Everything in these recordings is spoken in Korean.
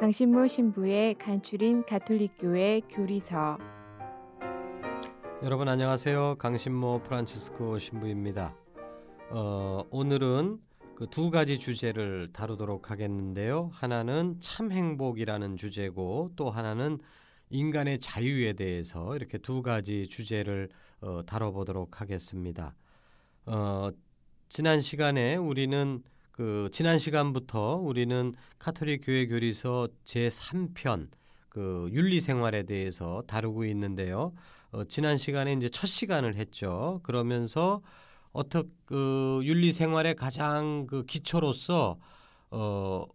강신모 신부의 간추린 가톨릭교회 교리서 여러분 안녕하세요. 강신모 프란치스코 신부입니다. 어, 오늘은 그 두 가지 주제를 다루도록 하겠는데요. 하나는 참 행복이라는 주제고 또 하나는 인간의 자유에 대해서 이렇게 두 가지 주제를 어, 다뤄보도록 하겠습니다. 어, 지난 시간에 우리는 그 지난 시간부터 우리는 카톨릭 교회 교리서 제 3편 그 윤리 생활에 대해서 다루고 있는데요. 어, 지난 시간에 이제 첫 시간을 했죠. 그러면서 어떻게 그 윤리 생활의 가장 그 기초로서 어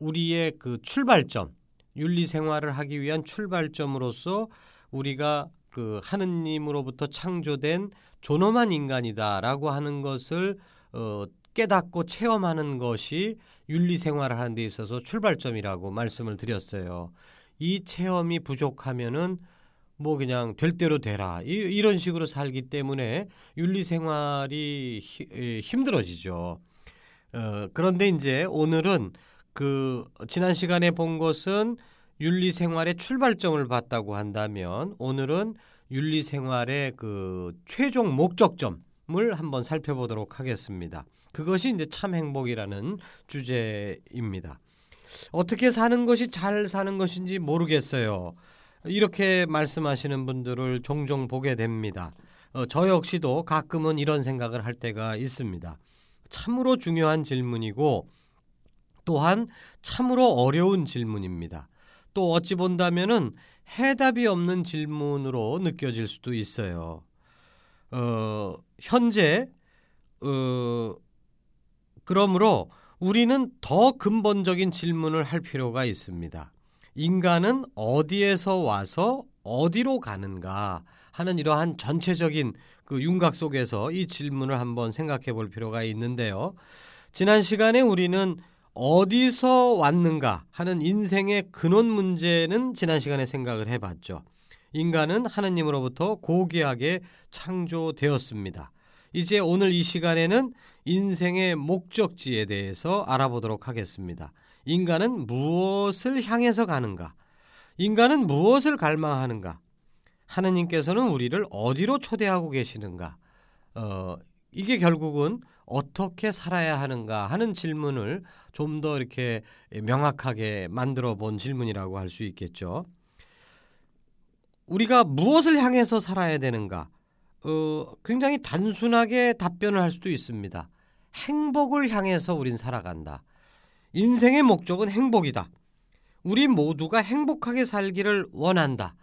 우리의 그 출발점 윤리 생활을 하기 위한 출발점으로서 우리가 그 하느님으로부터 창조된 존엄한 인간이다라고 하는 것을 어 깨닫고 체험하는 것이 윤리 생활을 하는 데 있어서 출발점이라고 말씀을 드렸어요. 이 체험이 부족하면은 뭐 그냥 될 대로 되라 이, 런 식으로 살기 때문에 윤리 생활이 히, 힘들어지죠. 어, 그런데 이제 오늘은 그 지난 시간에 본 것은 윤리 생활의 출발점을 봤다고 한다면 오늘은 윤리 생활의 그 최종 목적점을 한번 살펴보도록 하겠습니다. 그것이 이제 참 행복이라는 주제입니다. 어떻게 사는 것이 잘 사는 것인지 모르겠어요. 이렇게 말씀하시는 분들을 종종 보게 됩니다. 어, 저 역시도 가끔은 이런 생각을 할 때가 있습니다. 참으로 중요한 질문이고 또한 참으로 어려운 질문입니다. 또 어찌 본다면은 해답이 없는 질문으로 느껴질 수도 있어요. 어, 현재 어, 그러므로 우리는 더 근본적인 질문을 할 필요가 있습니다. 인간은 어디에서 와서 어디로 가는가 하는 이러한 전체적인 그 윤곽 속에서 이 질문을 한번 생각해 볼 필요가 있는데요. 지난 시간에 우리는 어디서 왔는가 하는 인생의 근원 문제는 지난 시간에 생각을 해 봤죠. 인간은 하느님으로부터 고귀하게 창조되었습니다. 이제 오늘 이 시간에는 인생의 목적지에 대해서 알아보도록 하겠습니다. 인간은 무엇을 향해서 가는가? 인간은 무엇을 갈망하는가? 하느님께서는 우리를 어디로 초대하고 계시는가? 어, 이게 결국은 어떻게 살아야 하는가 하는 질문을 좀 더 이렇게 명확하게 만들어 본 질문이라고 할 수 있겠죠. 우리가 무엇을 향해서 살아야 되는가? 어, 굉장히 단순하게 답변을 할 수도 있습니다. 행복을 향해서 우린 살아간다. 인생의 목적은 행복이다. 우리 모두가 행복하게 살기를 원한다.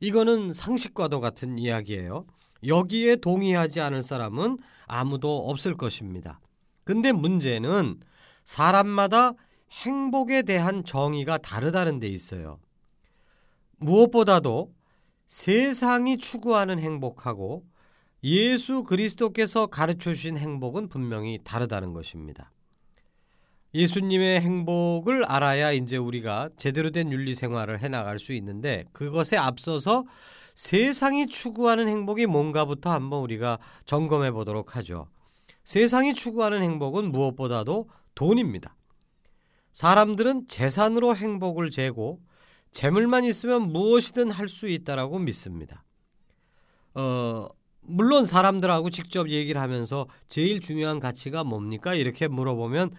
이거는 상식과도 같은 이야기예요. 여기에 동의하지 않을 사람은 아무도 없을 것입니다. 근데 문제는 사람마다 행복에 대한 정의가 다르다는 데 있어요. 무엇보다도 세상이 추구하는 행복하고 예수 그리스도께서 가르쳐 주신 행복은 분명히 다르다는 것입니다. 예수님의 행복을 알아야 이제 우리가 제대로 된 윤리 생활을 해 나갈 수 있는데 그것에 앞서서 세상이 추구하는 행복이 뭔가부터 한번 우리가 점검해 보도록 하죠. 세상이 추구하는 행복은 무엇보다도 돈입니다. 사람들은 재산으로 행복을 재고 재물만 있으면 무엇이든 할 수 있다라고 믿습니다. 어, 물론 사람들하고 직접 얘기를 하면서 제일 중요한 가치가 뭡니까? 이렇게 물어보면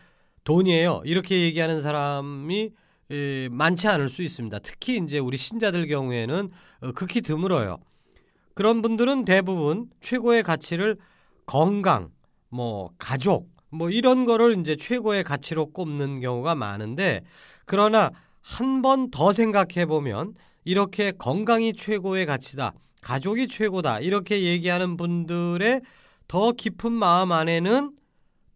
돈이에요. 이렇게 얘기하는 사람이 에, 많지 않을 수 있습니다. 특히 이제 우리 신자들 경우에는 어, 극히 드물어요. 그런 분들은 대부분 최고의 가치를 건강, 뭐 가족, 뭐 이런 거를 이제 최고의 가치로 꼽는 경우가 많은데 그러나 한 번 더 생각해 보면 이렇게 건강이 최고의 가치다. 가족이 최고다. 이렇게 얘기하는 분들의 더 깊은 마음 안에는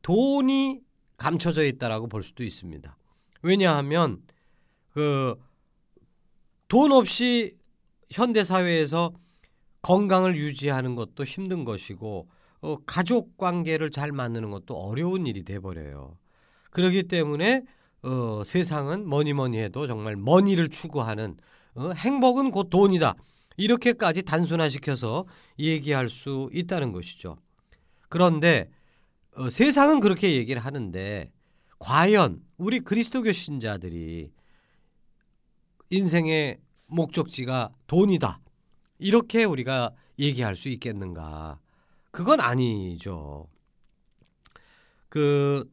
돈이 감춰져 있다라고 볼 수도 있습니다. 왜냐하면 그 돈 없이 현대 사회에서 건강을 유지하는 것도 힘든 것이고 어, 가족 관계를 잘 만드는 것도 어려운 일이 돼 버려요. 그렇기 때문에 어, 세상은 뭐니 뭐니 해도 정말 머니를 추구하는 어, 행복은 곧 돈이다. 이렇게까지 단순화시켜서 얘기할 수 있다는 것이죠. 그런데 어, 세상은 그렇게 얘기를 하는데 과연 우리 그리스도교 신자들이 인생의 목적지가 돈이다. 이렇게 우리가 얘기할 수 있겠는가? 그건 아니죠. 그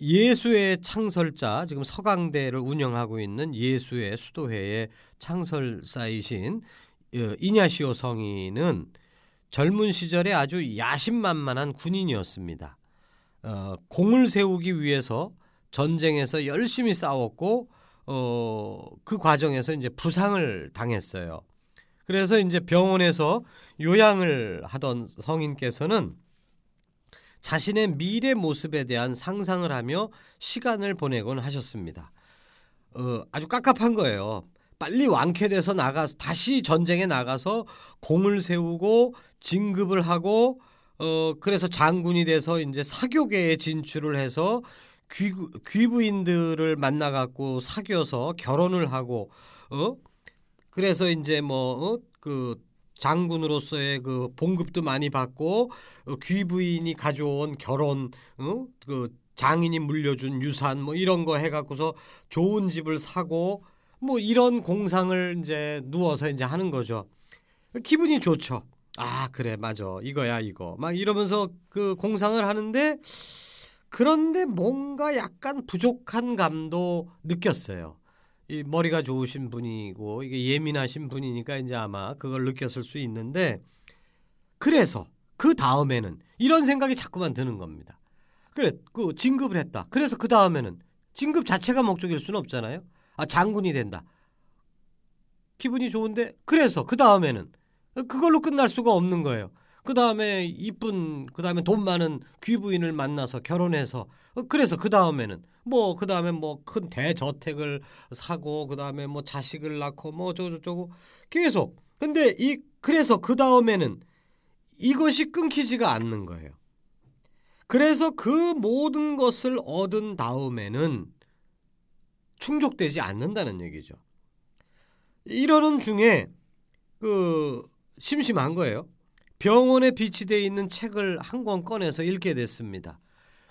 예수의 창설자 지금 서강대를 운영하고 있는 예수의 수도회의 창설사이신 어, 이냐시오 성인은 젊은 시절에 아주 야심만만한 군인이었습니다. 어, 공을 세우기 위해서 전쟁에서 열심히 싸웠고 어, 그 과정에서 이제 부상을 당했어요. 그래서 이제 병원에서 요양을 하던 성인께서는 자신의 미래 모습에 대한 상상을 하며 시간을 보내곤 하셨습니다. 어, 아주 깝깝한 거예요. 빨리 완쾌돼서 나가서 다시 전쟁에 나가서 공을 세우고 진급을 하고 어 그래서 장군이 돼서 이제 사교계에 진출을 해서 귀, 귀부인들을 만나 갖고 사귀어서 결혼을 하고 어 그래서 이제 뭐그 어? 장군으로서의 그 봉급도 많이 받고 어, 귀부인이 가져온 결혼 어? 그 장인이 물려준 유산 뭐 이런 거 해갖고서 좋은 집을 사고 뭐 이런 공상을 이제 누워서 이제 하는 거죠. 기분이 좋죠. 아 그래 맞아 이거야 이거 막 이러면서 그 공상을 하는데 그런데 뭔가 약간 부족한 감도 느꼈어요. 이 머리가 좋으신 분이고 이게 예민하신 분이니까 이제 아마 그걸 느꼈을 수 있는데 그래서 그 다음에는 이런 생각이 자꾸만 드는 겁니다. 그래, 그 진급을 했다. 그래서 그 다음에는 진급 자체가 목적일 수는 없잖아요. 아 장군이 된다. 기분이 좋은데 그래서 그 다음에는 그걸로 끝날 수가 없는 거예요. 그 다음에 이쁜 그 다음에 돈 많은 귀부인을 만나서 결혼해서 그래서 그 다음에는 뭐 그 다음에 뭐 큰 대저택을 사고 그 다음에 뭐 자식을 낳고 뭐 저저저고 계속 근데 이 그래서 그 다음에는 이것이 끊기지가 않는 거예요. 그래서 그 모든 것을 얻은 다음에는 충족되지 않는다는 얘기죠. 이러는 중에 그 심심한 거예요. 병원에 비치되어 있는 책을 한 권 꺼내서 읽게 됐습니다.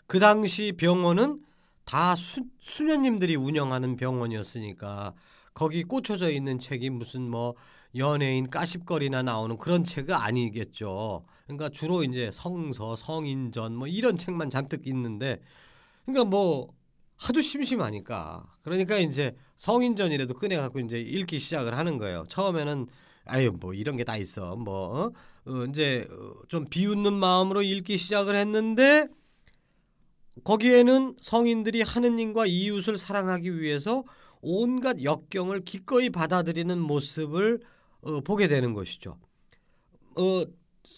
그 당시 병원은 다 수, 수녀님들이 운영하는 병원이었으니까 거기 꽂혀져 있는 책이 무슨 뭐 연예인 까십거리나 나오는 그런 책이 아니겠죠. 그러니까 주로 이제 성서, 성인전 뭐 이런 책만 잔뜩 있는데 그러니까 뭐 하도 심심하니까 그러니까 이제 성인전이라도 꺼내 갖고 이제 읽기 시작을 하는 거예요. 처음에는 아유 뭐 이런 게 다 있어 뭐 어? 어, 이제 좀 비웃는 마음으로 읽기 시작을 했는데 거기에는 성인들이 하느님과 이웃을 사랑하기 위해서 온갖 역경을 기꺼이 받아들이는 모습을 어, 보게 되는 것이죠. 어,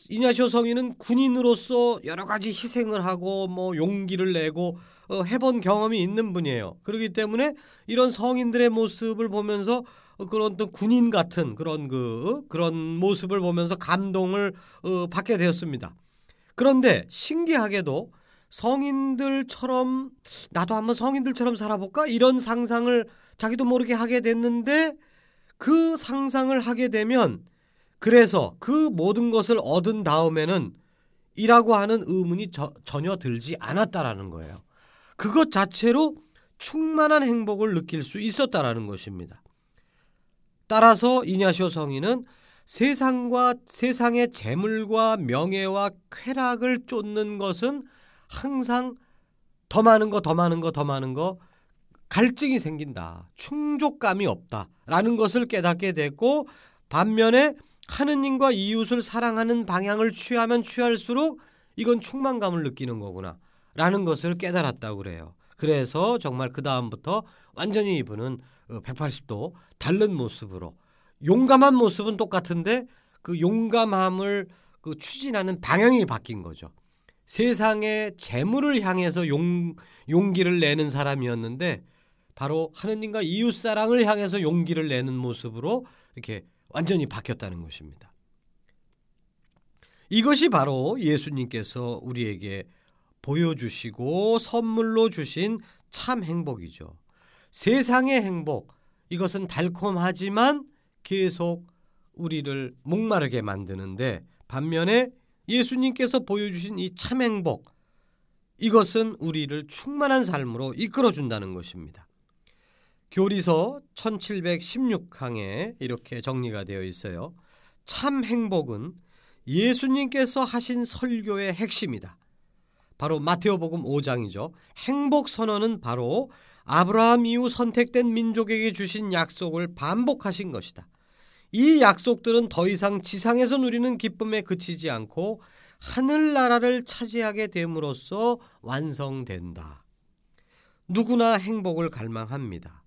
이냐시오 성인은 군인으로서 여러 가지 희생을 하고 뭐 용기를 내고 어, 해본 경험이 있는 분이에요. 그렇기 때문에 이런 성인들의 모습을 보면서 어, 그런 또 군인 같은 그런 그 그런 모습을 보면서 감동을 어, 받게 되었습니다. 그런데 신기하게도 성인들처럼 나도 한번 성인들처럼 살아볼까 이런 상상을 자기도 모르게 하게 됐는데 그 상상을 하게 되면 그래서 그 모든 것을 얻은 다음에는 이라고 하는 의문이 저, 전혀 들지 않았다라는 거예요. 그것 자체로 충만한 행복을 느낄 수 있었다라는 것입니다. 따라서 이냐시오 성인은 세상과 세상의 재물과 명예와 쾌락을 쫓는 것은 항상 더 많은 거, 더 많은 거, 더 많은 거 갈증이 생긴다. 충족감이 없다. 라는 것을 깨닫게 됐고 반면에 하느님과 이웃을 사랑하는 방향을 취하면 취할수록 이건 충만감을 느끼는 거구나. 라는 것을 깨달았다고 그래요. 그래서 정말 그 다음부터 완전히 이분은 180도 어, 다른 모습으로 용감한 모습은 똑같은데 그 용감함을 그 추진하는 방향이 바뀐 거죠. 세상의 재물을 향해서 용, 용기를 내는 사람이었는데 바로 하느님과 이웃 사랑을 향해서 용기를 내는 모습으로 이렇게 완전히 바뀌었다는 것입니다. 이것이 바로 예수님께서 우리에게 보여주시고 선물로 주신 참 행복이죠. 세상의 행복, 이것은 달콤하지만 계속 우리를 목마르게 만드는데 반면에 예수님께서 보여주신 이 참 행복, 이것은 우리를 충만한 삶으로 이끌어준다는 것입니다. 교리서 1716항에 이렇게 정리가 되어 있어요. 참 행복은 예수님께서 하신 설교의 핵심이다. 바로 마테오복음 5장이죠. 행복 선언은 바로 아브라함 이후 선택된 민족에게 주신 약속을 반복하신 것이다. 이 약속들은 더 이상 지상에서 누리는 기쁨에 그치지 않고 하늘나라를 차지하게 됨으로써 완성된다. 누구나 행복을 갈망합니다.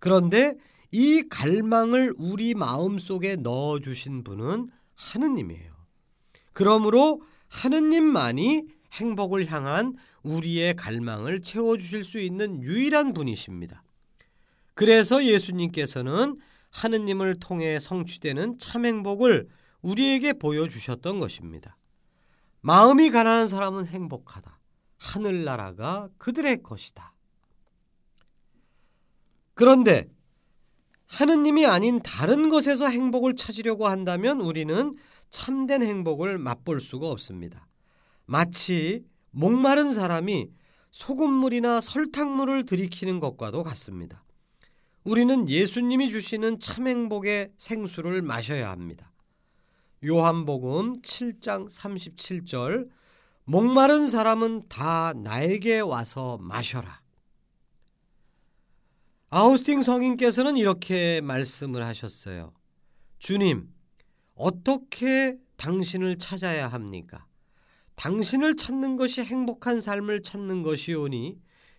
그런데 이 갈망을 우리 마음 속에 넣어 주신 분은 하느님이에요. 그러므로 하느님만이 행복을 향한 우리의 갈망을 채워 주실 수 있는 유일한 분이십니다. 그래서 예수님께서는 하느님을 통해 성취되는 참 행복을 우리에게 보여주셨던 것입니다. 마음이 가난한 사람은 행복하다. 하늘나라가 그들의 것이다. 그런데 하느님이 아닌 다른 것에서 행복을 찾으려고 한다면 우리는 참된 행복을 맛볼 수가 없습니다. 마치 목마른 사람이 소금물이나 설탕물을 들이키는 것과도 같습니다. 우리는 예수님이 주시는 참 행복의 생수를 마셔야 합니다. 요한복음 7장 37절 목마른 사람은 다 나에게 와서 마셔라. 아우스팅 성인께서는 이렇게 말씀을 하셨어요. 주님, 어떻게 당신을 찾아야 합니까? 당신을 찾는 것이 행복한 삶을 찾는 것이오니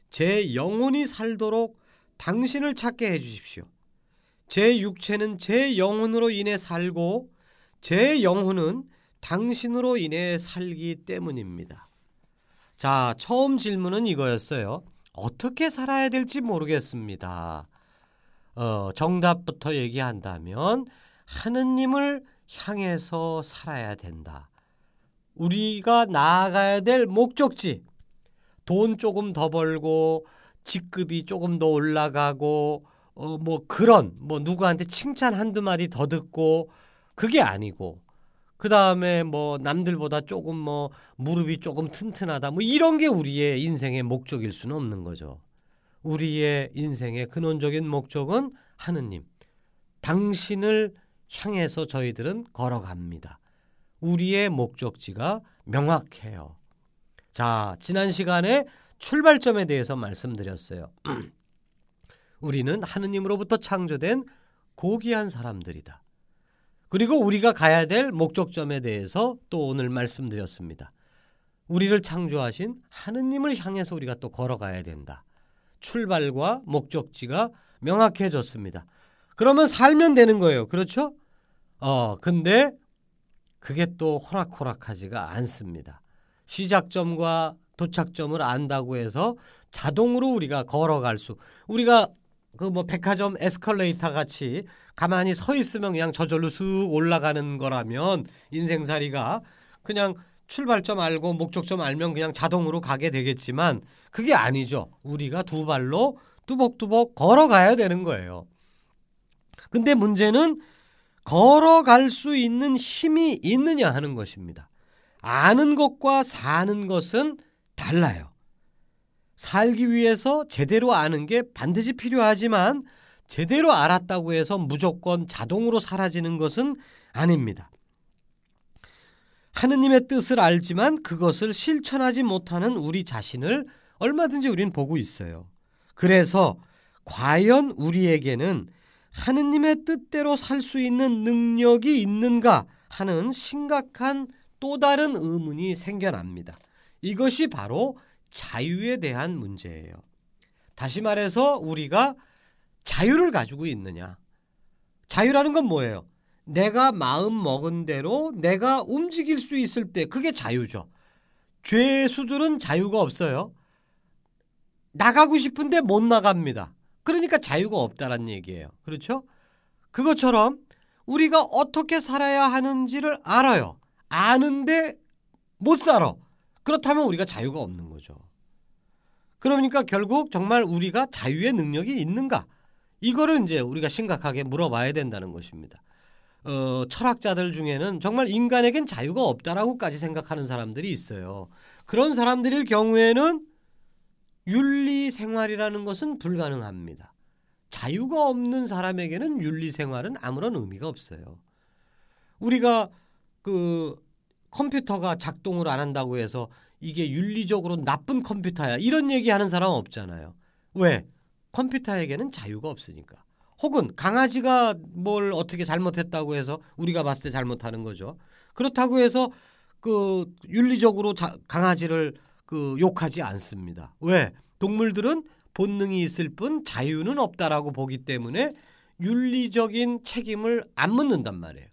제 영혼이 살도록 당신을 찾게 해 주십시오. 제 육체는 제 영혼으로 인해 살고 제 영혼은 당신으로 인해 살기 때문입니다. 자, 처음 질문은 이거였어요. 어떻게 살아야 될지 모르겠습니다. 어, 정답부터 얘기한다면 하느님을 향해서 살아야 된다. 우리가 나아가야 될 목적지. 돈 조금 더 벌고 직급이 조금 더 올라가고 어 뭐 그런 뭐 누구한테 칭찬 한두 마디 더 듣고 그게 아니고 그 다음에 뭐 남들보다 조금 뭐 무릎이 조금 튼튼하다 뭐 이런 게 우리의 인생의 목적일 수는 없는 거죠. 우리의 인생의 근원적인 목적은 하느님. 당신을 향해서 저희들은 걸어갑니다. 우리의 목적지가 명확해요. 자, 지난 시간에 출발점에 대해서 말씀드렸어요. 우리는 하느님으로부터 창조된 고귀한 사람들이다. 그리고 우리가 가야 될 목적점에 대해서 또 오늘 말씀드렸습니다. 우리를 창조하신 하느님을 향해서 우리가 또 걸어가야 된다. 출발과 목적지가 명확해졌습니다. 그러면 살면 되는 거예요. 그렇죠? 어, 근데 그게 또 호락호락하지가 않습니다. 시작점과 도착점을 안다고 해서 자동으로 우리가 걸어갈 수 우리가 그 뭐 백화점 에스컬레이터 같이 가만히 서 있으면 그냥 저절로 쑥 올라가는 거라면 인생살이가 그냥 출발점 알고 목적점 알면 그냥 자동으로 가게 되겠지만 그게 아니죠. 우리가 두 발로 뚜벅뚜벅 걸어가야 되는 거예요. 근데 문제는 걸어갈 수 있는 힘이 있느냐 하는 것입니다. 아는 것과 사는 것은 달라요. 살기 위해서 제대로 아는 게 반드시 필요하지만 제대로 알았다고 해서 무조건 자동으로 사라지는 것은 아닙니다. 하느님의 뜻을 알지만 그것을 실천하지 못하는 우리 자신을 얼마든지 우리는 보고 있어요. 그래서 과연 우리에게는 하느님의 뜻대로 살 수 있는 능력이 있는가 하는 심각한 또 다른 의문이 생겨납니다. 이것이 바로 자유에 대한 문제예요. 다시 말해서 우리가 자유를 가지고 있느냐. 자유라는 건 뭐예요? 내가 마음 먹은 대로 내가 움직일 수 있을 때 그게 자유죠. 죄수들은 자유가 없어요. 나가고 싶은데 못 나갑니다. 그러니까 자유가 없다란 얘기예요. 그렇죠? 그것처럼 우리가 어떻게 살아야 하는지를 알아요. 아는데 못 살아. 그렇다면 우리가 자유가 없는 거죠. 그러니까 결국 정말 우리가 자유의 능력이 있는가? 이거를 이제 우리가 심각하게 물어봐야 된다는 것입니다. 어, 철학자들 중에는 정말 인간에겐 자유가 없다라고까지 생각하는 사람들이 있어요. 그런 사람들일 경우에는 윤리 생활이라는 것은 불가능합니다. 자유가 없는 사람에게는 윤리 생활은 아무런 의미가 없어요. 우리가 그 컴퓨터가 작동을 안 한다고 해서 이게 윤리적으로 나쁜 컴퓨터야 이런 얘기하는 사람 없잖아요. 왜? 컴퓨터에게는 자유가 없으니까. 혹은 강아지가 뭘 어떻게 잘못했다고 해서 우리가 봤을 때 잘못하는 거죠. 그렇다고 해서 그 윤리적으로 자, 강아지를 그 욕하지 않습니다. 왜? 동물들은 본능이 있을 뿐 자유는 없다라고 보기 때문에 윤리적인 책임을 안 묻는단 말이에요.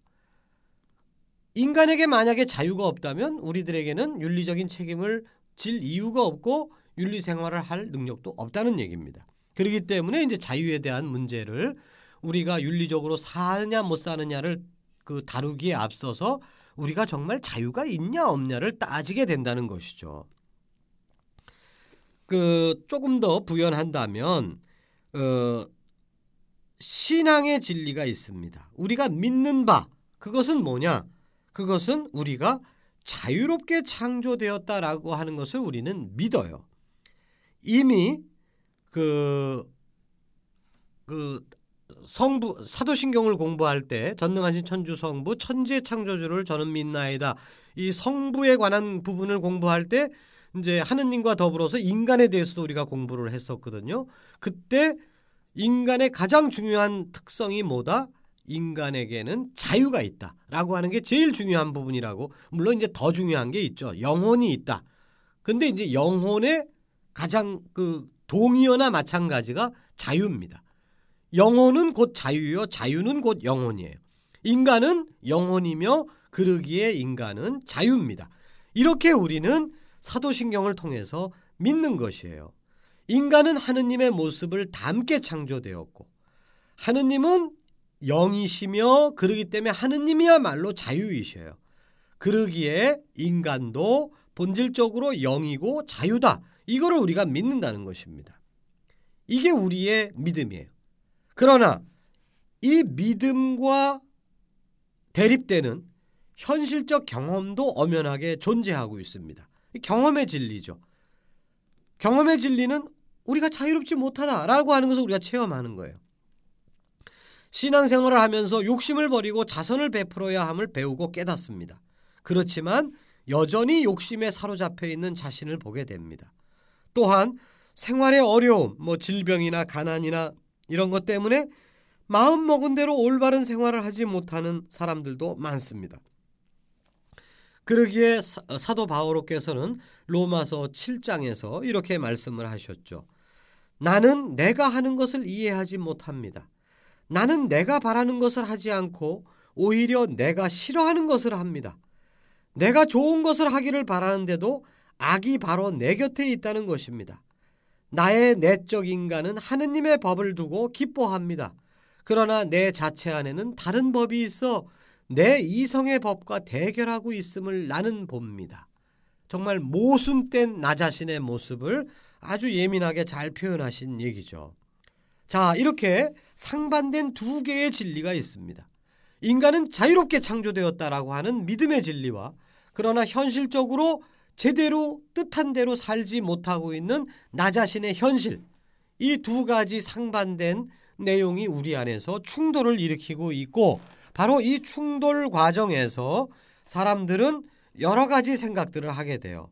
인간에게 만약에 자유가 없다면 우리들에게는 윤리적인 책임을 질 이유가 없고 윤리 생활을 할 능력도 없다는 얘기입니다. 그렇기 때문에 이제 자유에 대한 문제를 우리가 윤리적으로 사느냐 못 사느냐를 그 다루기에 앞서서 우리가 정말 자유가 있냐 없냐를 따지게 된다는 것이죠. 그 조금 더 부연한다면 어, 신앙의 진리가 있습니다. 우리가 믿는 바 그것은 뭐냐? 그것은 우리가 자유롭게 창조되었다라고 하는 것을 우리는 믿어요. 이미 그, 그 성부 사도신경을 공부할 때 전능하신 천주 성부 천재 창조주를 저는 믿나이다. 이 성부에 관한 부분을 공부할 때 이제 하느님과 더불어서 인간에 대해서도 우리가 공부를 했었거든요. 그때 인간의 가장 중요한 특성이 뭐다? 인간에게는 자유가 있다라고 하는 게 제일 중요한 부분이라고 물론 이제 더 중요한 게 있죠. 영혼이 있다. 근데 이제 영혼의 가장 그 동의어나 마찬가지가 자유입니다. 영혼은 곧 자유요. 자유는 곧 영혼이에요. 인간은 영혼이며 그러기에 인간은 자유입니다. 이렇게 우리는 사도신경을 통해서 믿는 것이에요. 인간은 하느님의 모습을 담게 창조되었고 하느님은 영이시며 그러기 때문에 하느님이야말로 자유이셔요. 그러기에 인간도 본질적으로 영이고 자유다. 이거를 우리가 믿는다는 것입니다. 이게 우리의 믿음이에요. 그러나 이 믿음과 대립되는 현실적 경험도 엄연하게 존재하고 있습니다. 경험의 진리죠. 경험의 진리는 우리가 자유롭지 못하다라고 하는 것을 우리가 체험하는 거예요. 신앙생활을 하면서 욕심을 버리고 자선을 베풀어야 함을 배우고 깨닫습니다. 그렇지만 여전히 욕심에 사로잡혀 있는 자신을 보게 됩니다. 또한 생활의 어려움, 뭐 질병이나 가난이나 이런 것 때문에 마음 먹은 대로 올바른 생활을 하지 못하는 사람들도 많습니다. 그러기에 사도 바오로께서는 로마서 7장에서 이렇게 말씀을 하셨죠. 나는 내가 하는 것을 이해하지 못합니다. 나는 내가 바라는 것을 하지 않고 오히려 내가 싫어하는 것을 합니다. 내가 좋은 것을 하기를 바라는데도 악이 바로 내 곁에 있다는 것입니다. 나의 내적 인간은 하느님의 법을 두고 기뻐합니다. 그러나 내 자체 안에는 다른 법이 있어 내 이성의 법과 대결하고 있음을 나는 봅니다. 정말 모순된 나 자신의 모습을 아주 예민하게 잘 표현하신 얘기죠. 자, 이렇게 상반된 두 개의 진리가 있습니다. 인간은 자유롭게 창조되었다라고 하는 믿음의 진리와 그러나 현실적으로 제대로 뜻한 대로 살지 못하고 있는 나 자신의 현실 이 두 가지 상반된 내용이 우리 안에서 충돌을 일으키고 있고 바로 이 충돌 과정에서 사람들은 여러 가지 생각들을 하게 돼요.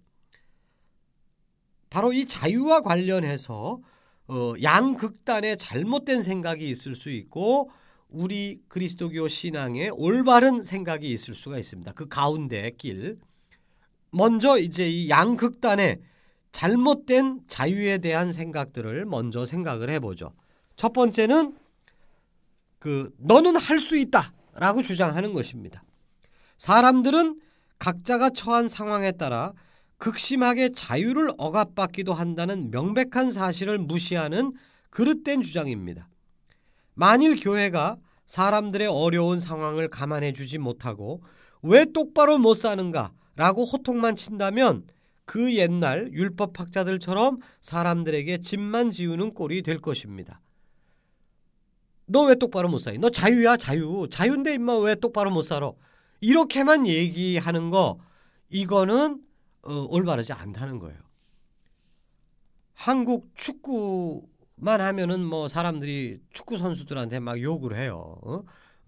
바로 이 자유와 관련해서 어, 양극단의 잘못된 생각이 있을 수 있고 우리 그리스도교 신앙에 올바른 생각이 있을 수가 있습니다. 그 가운데 길. 먼저 이제 이 양극단의 잘못된 자유에 대한 생각들을 먼저 생각을 해보죠. 첫 번째는 그 너는 할 수 있다라고 주장하는 것입니다. 사람들은 각자가 처한 상황에 따라 극심하게 자유를 억압받기도 한다는 명백한 사실을 무시하는 그릇된 주장입니다. 만일 교회가 사람들의 어려운 상황을 감안해 주지 못하고 왜 똑바로 못 사는가 라고 호통만 친다면 그 옛날 율법학자들처럼 사람들에게 집만 지우는 꼴이 될 것입니다. 너 왜 똑바로 못 살니? 너 자유야 자유. 자유인데 임마 왜 똑바로 못 살아? 이렇게만 얘기하는 거 이거는 어, 올바르지 않다는 거예요. 한국 축구 만 하면은 뭐 사람들이 축구 선수들한테 막 욕을 해요. 어?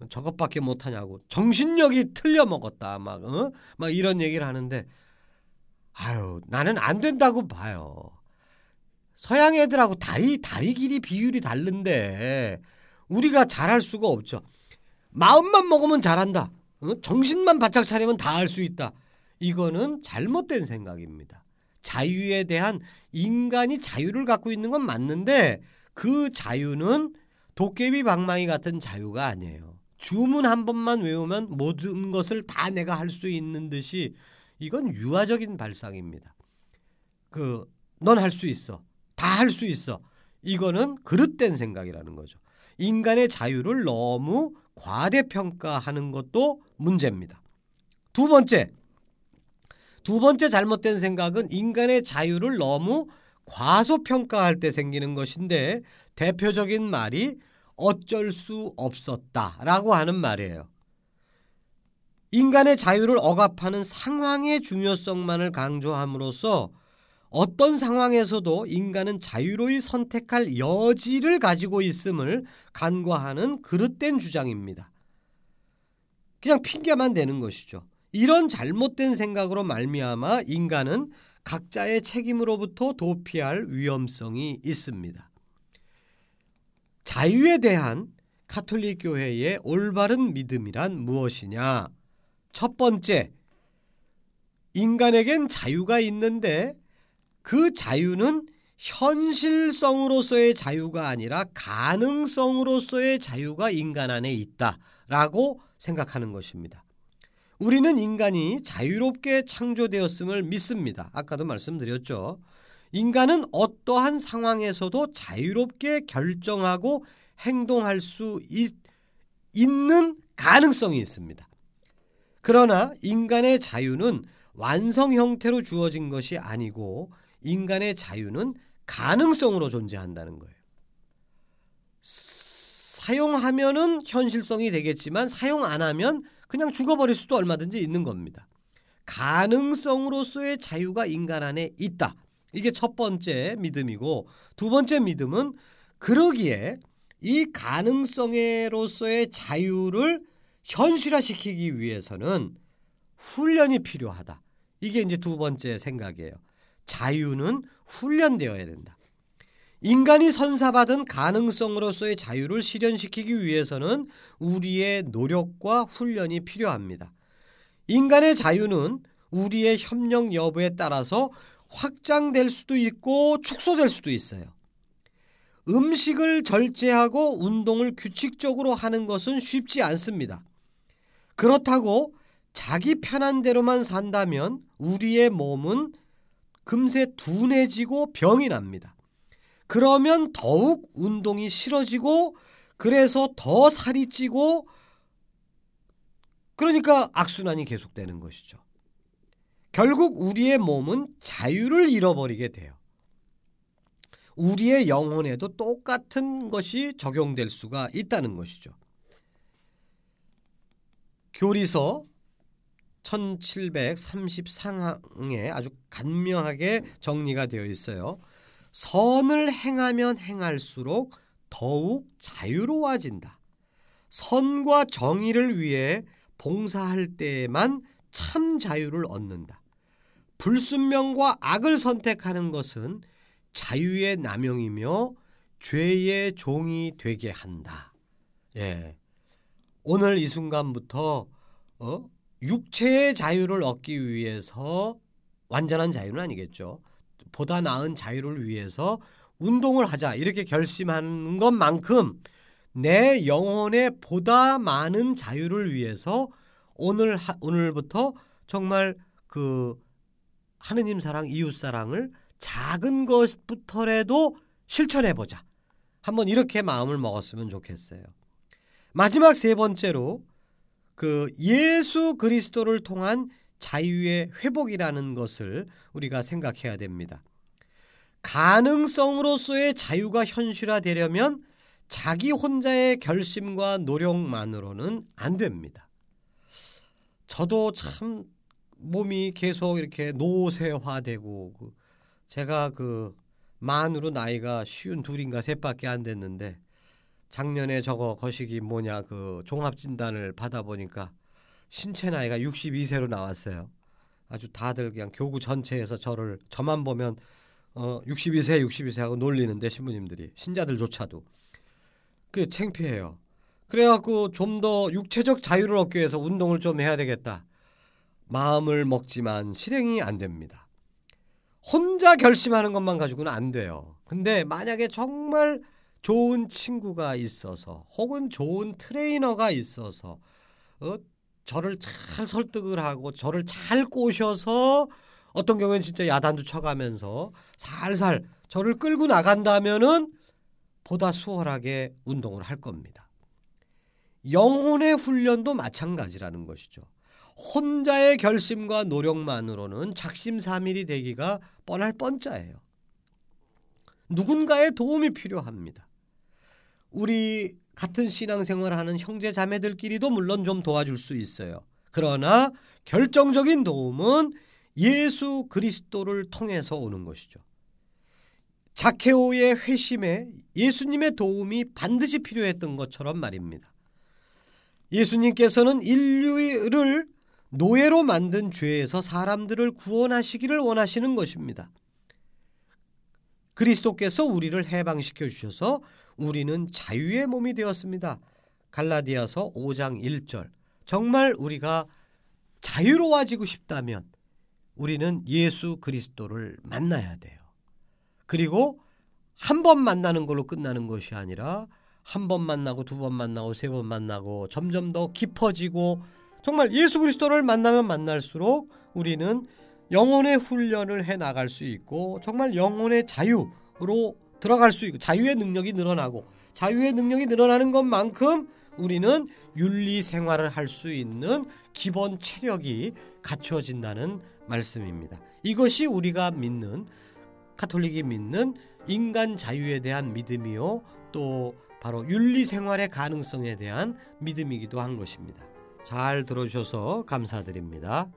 저것밖에 못하냐고 정신력이 틀려 먹었다 막, 어? 막 이런 얘기를 하는데 아유 나는 안 된다고 봐요. 서양 애들하고 다리 다리 길이 비율이 다른데 우리가 잘할 수가 없죠. 마음만 먹으면 잘한다. 어? 정신만 바짝 차리면 다 할 수 있다. 이거는 잘못된 생각입니다. 자유에 대한 인간이 자유를 갖고 있는 건 맞는데 그 자유는 도깨비 방망이 같은 자유가 아니에요. 주문 한 번만 외우면 모든 것을 다 내가 할 수 있는 듯이 이건 유아적인 발상입니다. 그 넌 할 수 있어. 다 할 수 있어. 이거는 그릇된 생각이라는 거죠. 인간의 자유를 너무 과대평가하는 것도 문제입니다. 두 번째, 두 번째 잘못된 생각은 인간의 자유를 너무 과소평가할 때 생기는 것인데 대표적인 말이 어쩔 수 없었다라고 하는 말이에요. 인간의 자유를 억압하는 상황의 중요성만을 강조함으로써 어떤 상황에서도 인간은 자유로이 선택할 여지를 가지고 있음을 간과하는 그릇된 주장입니다. 그냥 핑계만 대는 것이죠. 이런 잘못된 생각으로 말미암아 인간은 각자의 책임으로부터 도피할 위험성이 있습니다. 자유에 대한 카톨릭 교회의 올바른 믿음이란 무엇이냐? 첫 번째, 인간에겐 자유가 있는데 그 자유는 현실성으로서의 자유가 아니라 가능성으로서의 자유가 인간 안에 있다라고 생각하는 것입니다. 우리는 인간이 자유롭게 창조되었음을 믿습니다. 아까도 말씀드렸죠. 인간은 어떠한 상황에서도 자유롭게 결정하고 행동할 수 있, 있는 가능성이 있습니다. 그러나 인간의 자유는 완성 형태로 주어진 것이 아니고 인간의 자유는 가능성으로 존재한다는 거예요. 사용하면은 현실성이 되겠지만 사용 안 하면 그냥 죽어버릴 수도 얼마든지 있는 겁니다. 가능성으로서의 자유가 인간 안에 있다. 이게 첫 번째 믿음이고 두 번째 믿음은 그러기에 이 가능성으로서의 자유를 현실화시키기 위해서는 훈련이 필요하다. 이게 이제 두 번째 생각이에요. 자유는 훈련되어야 된다. 인간이 선사받은 가능성으로서의 자유를 실현시키기 위해서는 우리의 노력과 훈련이 필요합니다. 인간의 자유는 우리의 협력 여부에 따라서 확장될 수도 있고 축소될 수도 있어요. 음식을 절제하고 운동을 규칙적으로 하는 것은 쉽지 않습니다. 그렇다고 자기 편한 대로만 산다면 우리의 몸은 금세 둔해지고 병이 납니다. 그러면 더욱 운동이 싫어지고 그래서 더 살이 찌고 그러니까 악순환이 계속되는 것이죠. 결국 우리의 몸은 자유를 잃어버리게 돼요. 우리의 영혼에도 똑같은 것이 적용될 수가 있다는 것이죠. 교리서 1734항에 아주 간명하게 정리가 되어 있어요. 선을 행하면 행할수록 더욱 자유로워진다. 선과 정의를 위해 봉사할 때에만 참 자유를 얻는다. 불순명과 악을 선택하는 것은 자유의 남용이며 죄의 종이 되게 한다. 예. 오늘 이 순간부터 어? 육체의 자유를 얻기 위해서 완전한 자유는 아니겠죠. 보다 나은 자유를 위해서 운동을 하자 이렇게 결심하는 것만큼 내 영혼의 보다 많은 자유를 위해서 오늘 하, 오늘부터 정말 그 하느님 사랑, 이웃 사랑을 작은 것부터라도 실천해 보자. 한번 이렇게 마음을 먹었으면 좋겠어요. 마지막 세 번째로 그 예수 그리스도를 통한 자유의 회복이라는 것을 우리가 생각해야 됩니다. 가능성으로서의 자유가 현실화되려면 자기 혼자의 결심과 노력만으로는 안 됩니다. 저도 참 몸이 계속 이렇게 노쇠화되고 그 제가 그 만으로 나이가 쉬운 둘인가 셋밖에 안 됐는데 작년에 저거 거시기 뭐냐 그 종합 진단을 받아 보니까 신체 나이가 62세로 나왔어요. 아주 다들 그냥 교구 전체에서 저를 저만 보면 어 62세 62세 하고 놀리는데 신부님들이 신자들조차도 그 창피해요. 그래갖고 좀 더 육체적 자유를 얻기 위해서 운동을 좀 해야 되겠다. 마음을 먹지만 실행이 안 됩니다. 혼자 결심하는 것만 가지고는 안 돼요. 근데 만약에 정말 좋은 친구가 있어서 혹은 좋은 트레이너가 있어서 어, 저를 잘 설득을 하고 저를 잘 꼬셔서 어떤 경우에는 진짜 야단도 쳐가면서 살살 저를 끌고 나간다면은 보다 수월하게 운동을 할 겁니다. 영혼의 훈련도 마찬가지라는 것이죠. 혼자의 결심과 노력만으로는 작심삼일이 되기가 뻔할 뻔짜예요. 누군가의 도움이 필요합니다. 우리 같은 신앙생활을 하는 형제 자매들끼리도 물론 좀 도와줄 수 있어요. 그러나 결정적인 도움은 예수 그리스도를 통해서 오는 것이죠. 자케오의 회심에 예수님의 도움이 반드시 필요했던 것처럼 말입니다. 예수님께서는 인류를 노예로 만든 죄에서 사람들을 구원하시기를 원하시는 것입니다. 그리스도께서 우리를 해방시켜 주셔서 우리는 자유의 몸이 되었습니다. 갈라디아서 5장 1절. 정말 우리가 자유로워지고 싶다면 우리는 예수 그리스도를 만나야 돼요. 그리고 한 번 만나는 걸로 끝나는 것이 아니라 한 번 만나고 두 번 만나고 세 번 만나고 점점 더 깊어지고 정말 예수 그리스도를 만나면 만날수록 우리는 영혼의 훈련을 해 나갈 수 있고 정말 영혼의 자유로 들어갈 수 있고 자유의 능력이 늘어나고 자유의 능력이 늘어나는 것만큼 우리는 윤리 생활을 할 수 있는 기본 체력이 갖춰진다는 말씀입니다. 이것이 우리가 믿는 카톨릭이 믿는 인간 자유에 대한 믿음이요 또 바로 윤리 생활의 가능성에 대한 믿음이기도 한 것입니다. 잘 들어주셔서 감사드립니다.